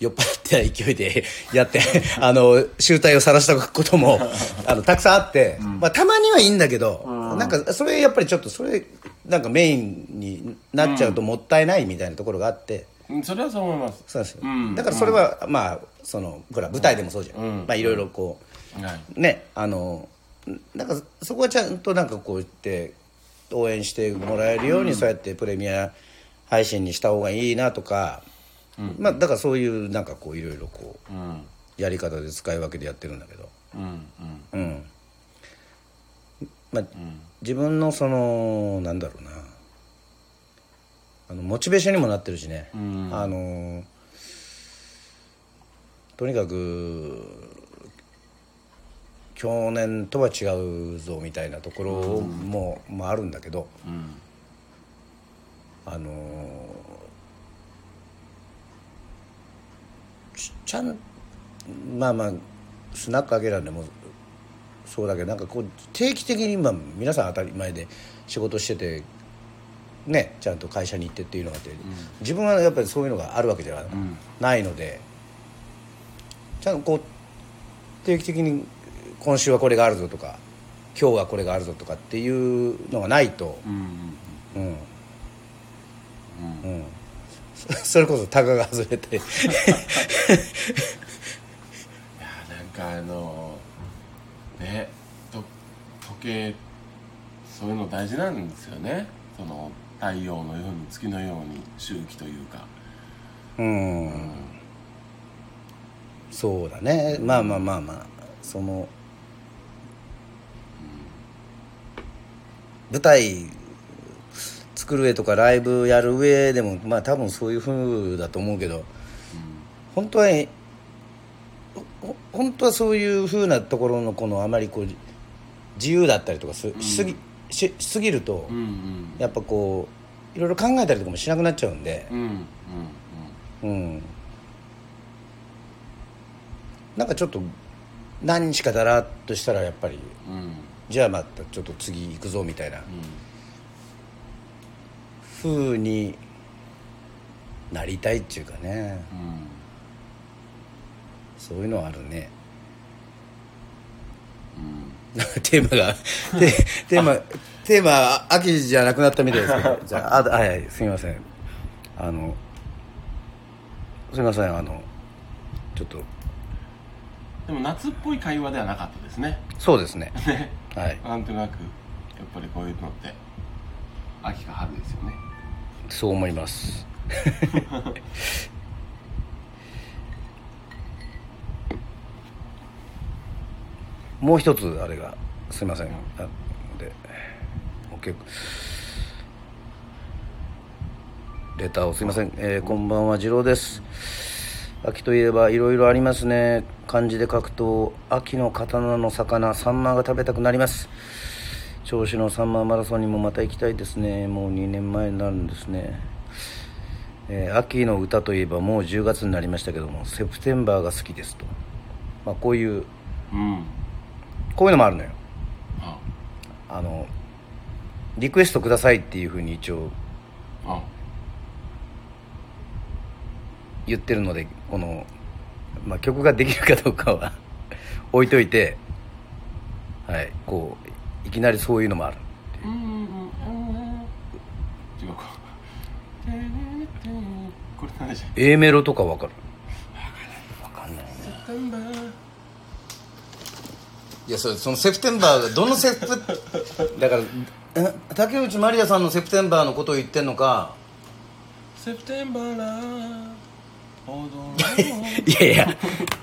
酔っ払ってた勢いで やってあの集体を晒したことも あのたくさんあって、まあ、たまにはいいんだけど、なんかそれやっぱりちょっとそれなんかメインになっちゃうともったいないみたいなところがあって。うん。それはそう思います。そうですよ。うん。だからそれは、まあそのほら舞台でもそうじゃん、うん。まあいろいろこう、はい。ねあのなんかそこはちゃんとなんかこう言って応援してもらえるように、そうやってプレミア配信にした方がいいなとか、まあだからそういうなんかこういろいろこううん。やり方で使い分けでやってるんだけど。うんうん。まあ、自分のそのなんだろうな。あのモチベーションにもなってるしね、うん。あのとにかく去年とは違うぞみたいなところも,、もあるんだけどあのちゃんまあまあスナックあげらんでもそうだけどなんかこう定期的にまあ皆さん当たり前で仕事しててねちゃんと会社に行ってっていうのがあって、自分はやっぱりそういうのがあるわけではないので、ちゃんとこう定期的に今週はこれがあるぞとか今日はこれがあるぞとかっていうのがないと、うんうんうん。うん、そ それこそタガが外れて。いやなんかあのねと時計そういうの大事なんですよね。その太陽のように月のように周期というか。うん、そうだね。まあまあまあまあ。その、舞台作る上とかライブやる上でもまあ多分そういうふうだと思うけど本当はほ本当はそういうふうなところのこのあまりこう自由だったりとかすしすぎししすぎるとうんうんやっぱこういろいろ考えたりとかもしなくなっちゃうんで。うんうんうん。なんかちょっと何日かだらっとしたらやっぱりうんうんじゃあまたちょっと次行くぞみたいな。風になりたいっていうかね。うんそういうのはあるね。うんテーマがテ テーマテーマ秋じゃなくなったみたいですけど。じゃああはいはいすみません。あのすみませんあのちょっと。でも夏っぽい会話ではなかったですね。そうですね。ねはい。なんとなくやっぱりこういうのって秋か春ですよね。そう思います。もう一つあれがすいません。あで OK レターをすいません、えーこんばんは次郎です秋といえばいろいろありますね。漢字で書くと秋の刀の魚サンマが食べたくなります。銚子のサンマーマラソンにもまた行きたいですね。もう2年前になるんですね、えー秋の歌といえばもう10月になりましたけどもセプテンバーが好きですと、まあ、こういううん。こういうのもあるのよ。あ。あのリクエストくださいっていうふうに一応あ言ってるのでこの、まあ、曲ができるかどうかは 置いといてはいこういきなりそういうのもある。うんうんうん。違うか。これ何でしょ A メロとかわかる？わかんないいやそれそのセプテンバーがどのセプだからえ竹内まりやさんのセプテンバーのことを言ってんのか？セプテンバーラ踊いやいや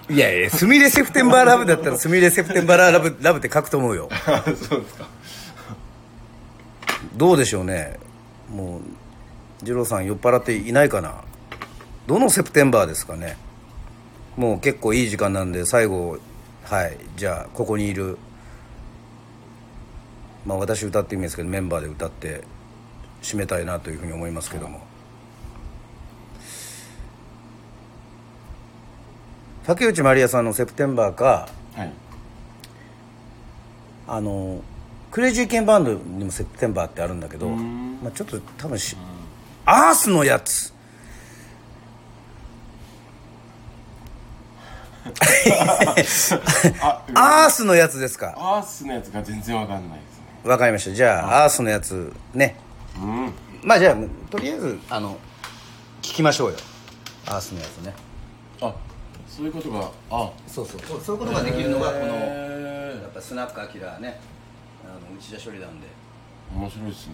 いやいやスミレセプテンバーラブだったらスミレセプテンバーラブラブって書くと思うよ。そうですか。どうでしょうね。もう二郎さん酔っ払っていないかな。どのセプテンバーですかね。もう結構いい時間なんで最後はいじゃあここにいる。まあ私歌っていいんですけどメンバーで歌って締めたいなというふうに思いますけども竹内まりやさんの「セプテンバー」かはい。あのクレイジーケンバンドにも「セプテンバー」ってあるんだけど、ん。まあ、ちょっと多分し、アースのやつ。あ アースのやつですか。アースのやつが全然わかんないですね。わかりました。じゃあアースのやつね。うん。まあじゃあとりあえずあの聞きましょうよ。アースのやつね。あそういうことがあ。そうそう。そうそういうことができるのがこのやへっぱスナックアキラね。あの内田処理なんで。ー面白いですね。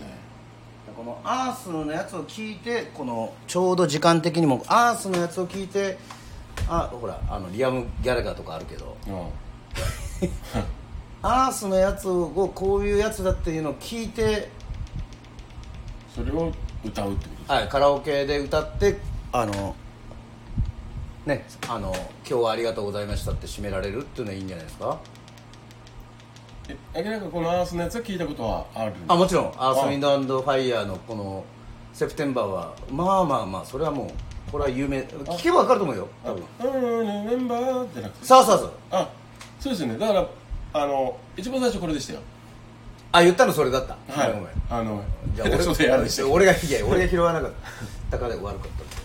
このアースのやつを聞いてこのちょうど時間的にもアースのやつを聞いてあほらあのリアム・ギャラガーとかあるけど。うん。アースのやつをこういうやつだっていうのを聞いて、それを歌うってことですはい、カラオケで歌ってあのねあの今日はありがとうございましたって締められるっていうのはいいんじゃないですか？ええなんかこのアースのやつは聞いたことはある？あもちろん。アース・ウィンド・アンド・ファイヤーのこの「セプテンバーは」まあまあまあそれはもうこれは有名。聞けば分かると思うよ多分。うんメンバーじゃなくて。そうそうそう。あそうですよね。だからあの一番最初これでしたよ。あ言ったのそれだった。はい。ごめんあのじゃあ俺 そうでやるでしたよ俺がいや俺が拾わなかったから悪かった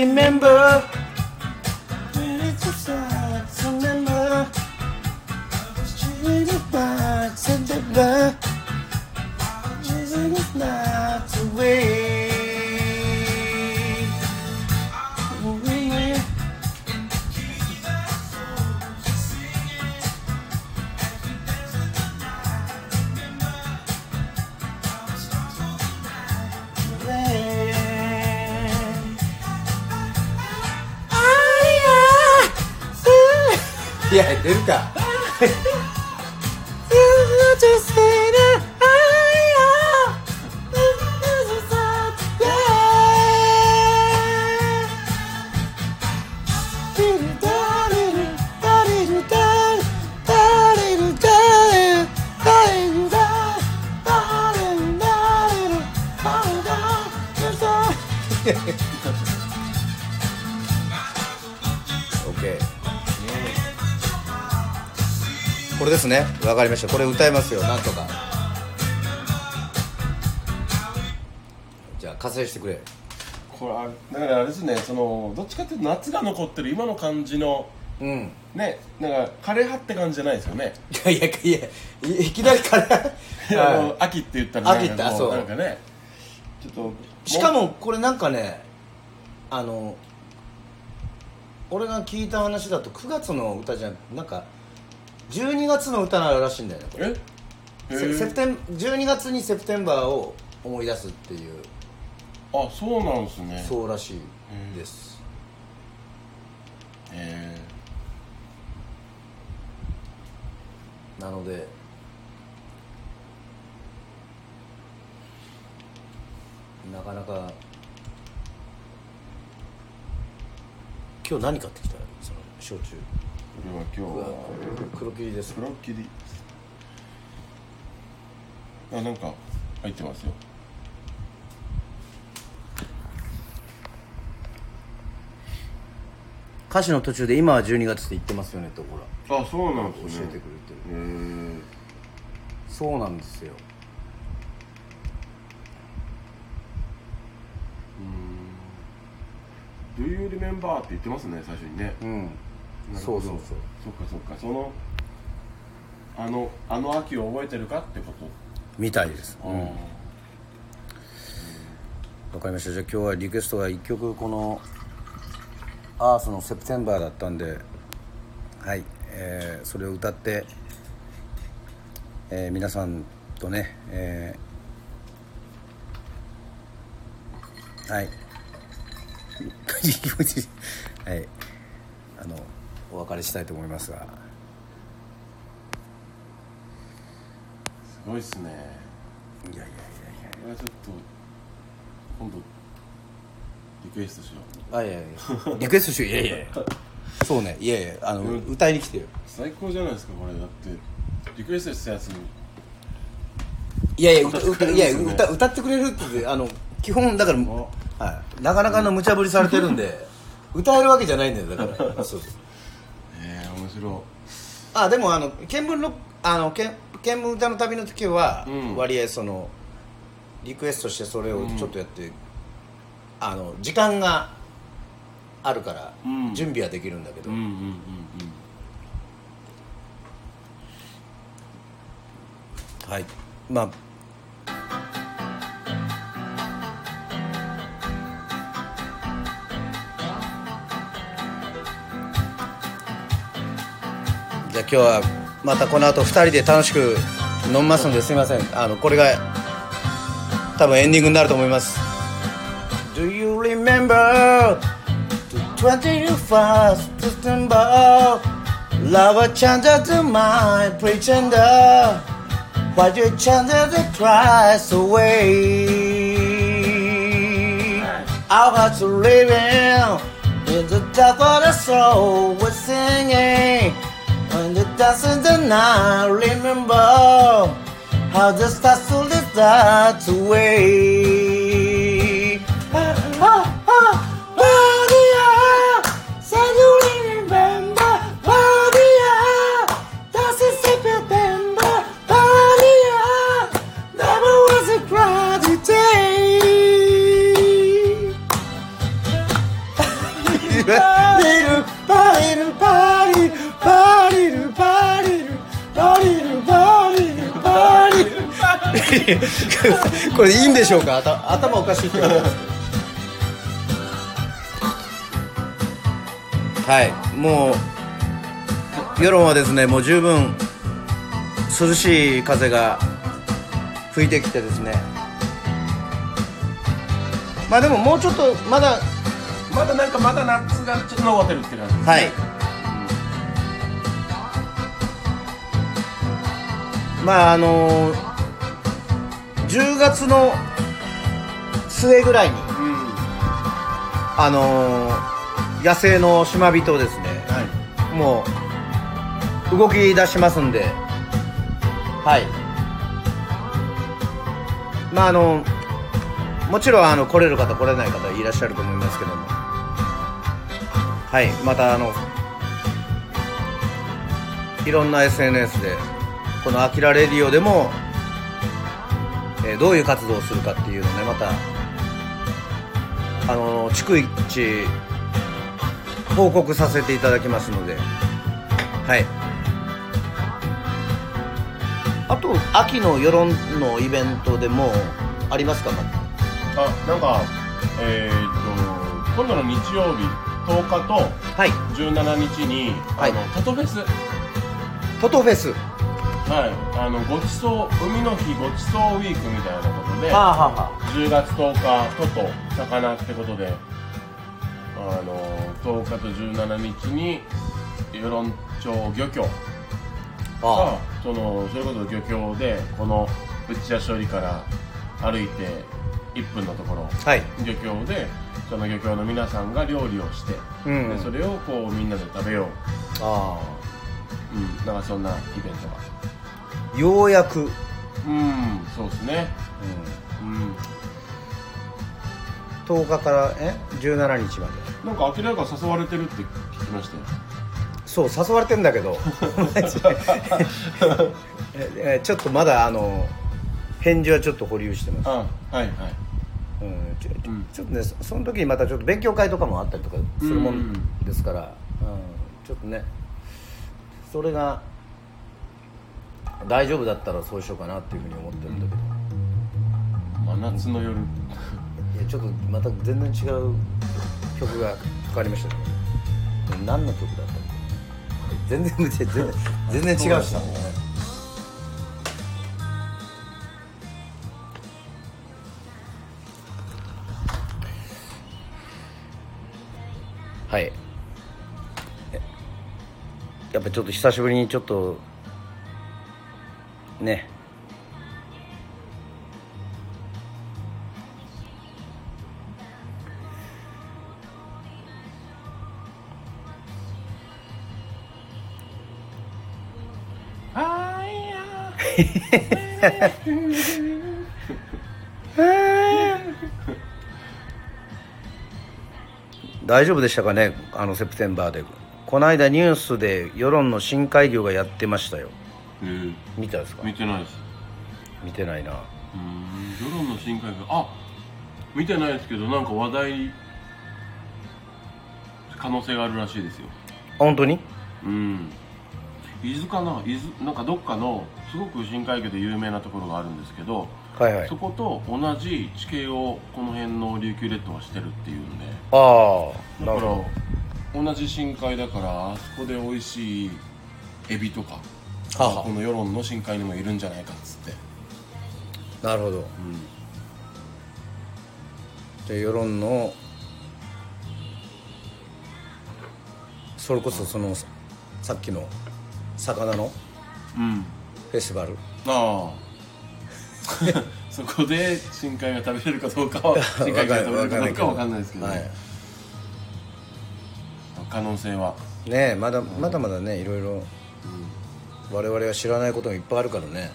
remember. When it's so sad to remember. I was treated by Cinderella. 出るか。わかりました。これ歌いますよ。なんとか。じゃあ加勢してくれ。これあだからあれですねそのどっちかっていうと夏が残ってる今の感じのうん。ねなんか枯れ葉って感じじゃないですよね。いやいやいやいいきなりから あの秋って言ったら秋ってあそう。なんかねちょっとしかもこれなんかねあの俺が聞いた話だと9月の歌じゃなんか12月の歌なららしいんだよねこれ。え？セセプテン12月にセプテンバーを思い出すっていう。あそうなんですね。そうらしいです、えなのでなかなか今日何買ってきた？その焼酎れは今日は黒霧です。黒切り。あなんか入ってますよ。歌詞の途中で今は12月って言ってますよねとほらあそうなんですね。教えてくれてる。えー、そうなんですよ「Do you remember?」って言ってますね最初にね。うんそうそうそう。そっかそっか。そのあのあの秋を覚えてるかってこと？みたいです。あうん。わかりました。じゃあ今日はリクエストが1曲この「アースのセプテンバー」だったんではい、えーそれを歌って、えー皆さんとね、えーはい。はい。あのお別れしたいと思いますが。すごいっすね。いやいやいやいや。これはちょっと今度リクエストしよう。あいやいやリクエストしよう。いやいやいや。そうね。いやいやあの、うん。歌いに来てよ。最高じゃないですかこれ。だってリクエストしたやつに。いやいや歌歌ってく歌いや歌歌ってくれるって言ってあの基本だから、はい、なかなかの無茶ぶりされてるんで歌えるわけじゃないんだよだから。そうそうええ面白あでもあの見聞のあの見見聞歌の旅の時は、うん。割合そのリクエストしてそれをちょっとやって、あの時間があるから、うん。準備はできるんだけど、いうんうんうん。はい。まあじゃあ今日はまたこの後2人で楽しく飲みますのですいませんあのこれが多分エンディングになると思います Do you remember the 21st December Love changed to my pretender Why you changed the Christ away Our hearts are living in the depth of the soul We're singing dancing the night. Remember how the stars slowly that away. これいいんでしょうか？頭頭おかしいって言われますはいもう世論はですねもう十分涼しい風が吹いてきてですね。まあでももうちょっとまだまだなんかまだ夏がちょっと残ってるって感じですね。はい、まああの10月の末ぐらいにうん。あの野生の島人をですねはい。もう動き出しますんではい。まああのもちろんあの来れる方来れない方いらっしゃると思いますけども。はい。またあのいろんな SNS でこの「あきらレディオ」でも、えーどういう活動をするかっていうのをねまたあの逐一報告させていただきますので。はい。あと秋の世論のイベントでもありますか？あなんかえー、っと今度の日曜日10日とはい。17日に、はい。あのトトフェス。トトフェスはい。あのごちそう海の日ごちそうウィークみたいなことで。はあはあは10月10日トト魚ってことで。あの10日と17日に与論町漁協。あがそのそれこそ漁協でこの内谷処理から歩いて1分のところ。あはい。漁協でその漁協の皆さんが料理をして、うん。でそれをこうみんなで食べよう、あうん、なんかそんなイベントが。あようやく、うん、うんそうですね。うん。10日からえ？17日まで。なんか明らか誘われてるって聞きましたよ。そう誘われてんだけど。ええちょっとまだあの返事はちょっと保留してます、あはいはい。うん、ちょうん。ちょっとねそその時にまたちょっと勉強会とかもあったりとかするもんですから、うんちょっとね。それが大丈夫だったらそうしようかなっていうふうに思ってるんだけど、真夏の夜。いやちょっとまた全然違う曲がかかりましたね何の曲だったの全然全然全然違うし。ねはい。えやっぱちょっと久しぶりにちょっとね。あいや大丈夫でしたかね？あのセプテンバーで。この間ニュースで世論の深海魚がやってましたよ。うん。見たんですか？見てないです。見てないな。うん。世論の深海魚あ見てないですけどなんか話題可能性があるらしいですよ。あ本当に？うん。伊豆かな？伊豆なんかどっかのすごく深海魚で有名なところがあるんですけど、はいはい。そこと同じ地形をこの辺の琉球列島はしてるっていうんで。ああだから同じ深海だからあそこで美味しいエビとかはあ。はあこの世論の深海にもいるんじゃないかっつって、どなるほど。うん、じゃあ世論のそれこそそのさっきの魚のうん、フェスティバル？ああ。そこで深海が食べれるかどうかは 深海が食べれるかどうかは分かんないですけど、はい。可能性は、ねえまだまだまだねいろいろ我々は知らないこともいっぱいあるからね。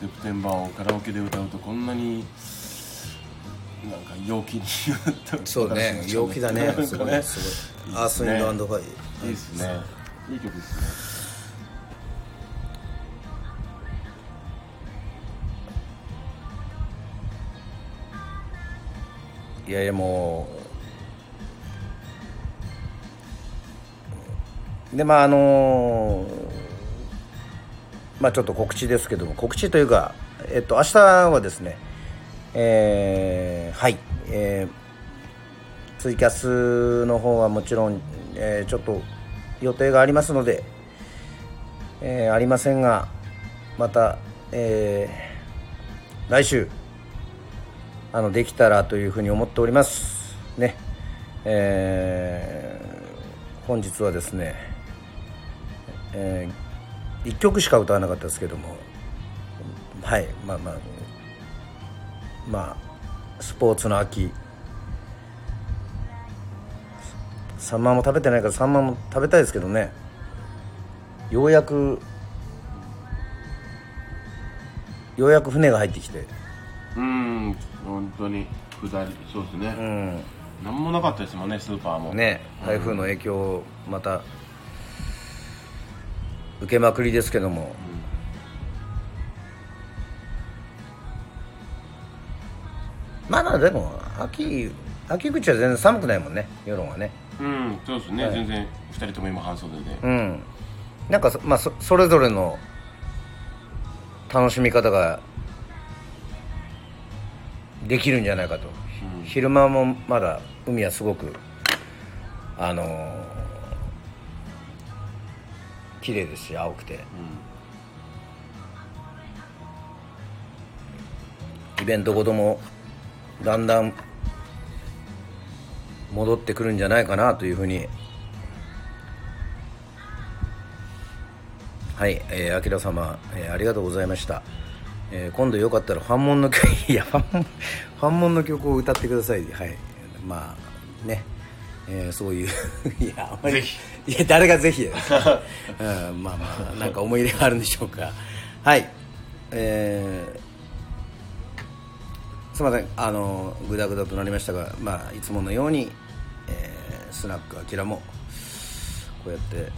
September をカラオケで歌うとこんなになんか陽気にそうね。陽気だね。すごいね。すごい。アースウィンドアンドファイ。いいですね。いい曲ですね。いやいやもうでまああのまあちょっと告知ですけども告知というかえっと明日はですねえーはいえーツイキャスの方はもちろん、えーちょっと予定がありますので、えーありませんがまた、えー来週あのできたらというふうに思っております。ね。えー本日はですね、え1曲しか歌わなかったですけどもはいまあまあまあスポーツの秋。サンマも食べてないからサンマも食べたいですけどね。ようやくようやく船が入ってきて。うん本当に。下りそうですね、うん。なんもなかったですもんねスーパーも。ね台風の影響をまた受けまくりですけども。まだでも秋秋口は全然寒くないもんね。世論はね。うんそうですね、はい。全然2人とも今半袖で。うん。なんかそ,、まあ、そそれぞれの楽しみ方ができるんじゃないかと、うん。昼間もまだ海はすごくあのー綺麗ですし青くて。イベントごともだんだん戻ってくるんじゃないかなというふうに。はい、えー、あきら様、えー、ありがとうございました、えー、今度よかったらファンモンの曲いやファンモンの曲を歌ってください。はい。まあね。えー、そういう いやあまりいや誰がぜひや、うん、まあまあなんか思い入れがあるんでしょうか。はい。えー、すみません。あのぐだぐだとなりましたがまあいつものように、えー、スナックあきらもこうやって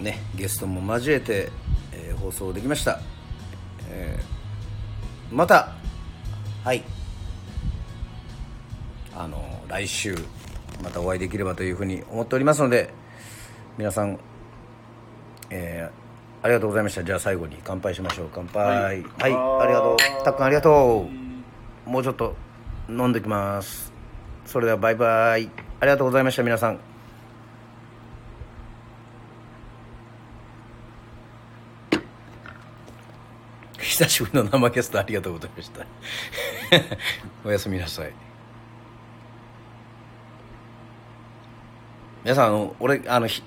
ねゲストも交えて、えー、放送できました、えー、またはい。あの来週またお会いできればというふうに思っておりますので皆さん、えー、ありがとうございました。じゃあ最後に乾杯しましょう。乾杯。はい、はい、ありがとう。たっくんありがとう。もうちょっと飲んできます。それではバイバイ。ありがとうございました皆さん。久しぶりの生ゲストありがとうございました。おやすみなさい皆さんあの俺あのち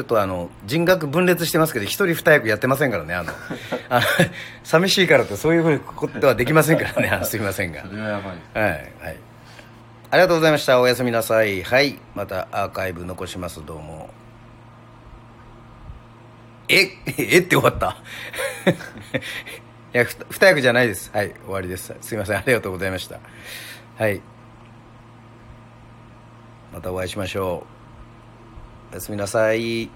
ょっとあの人格分裂してますけど一人二役やってませんからねあの。あの寂しいからってそういうふうにことはできませんからねすいませんが。それはやばい。はいはい。ありがとうございました。おやすみなさい。はい。またアーカイブ残します。どうも。え？え？って終わった。いやふ二役じゃないです。はい終わりです。すいません。ありがとうございました。はいまたお会いしましょう。おやすみなさい。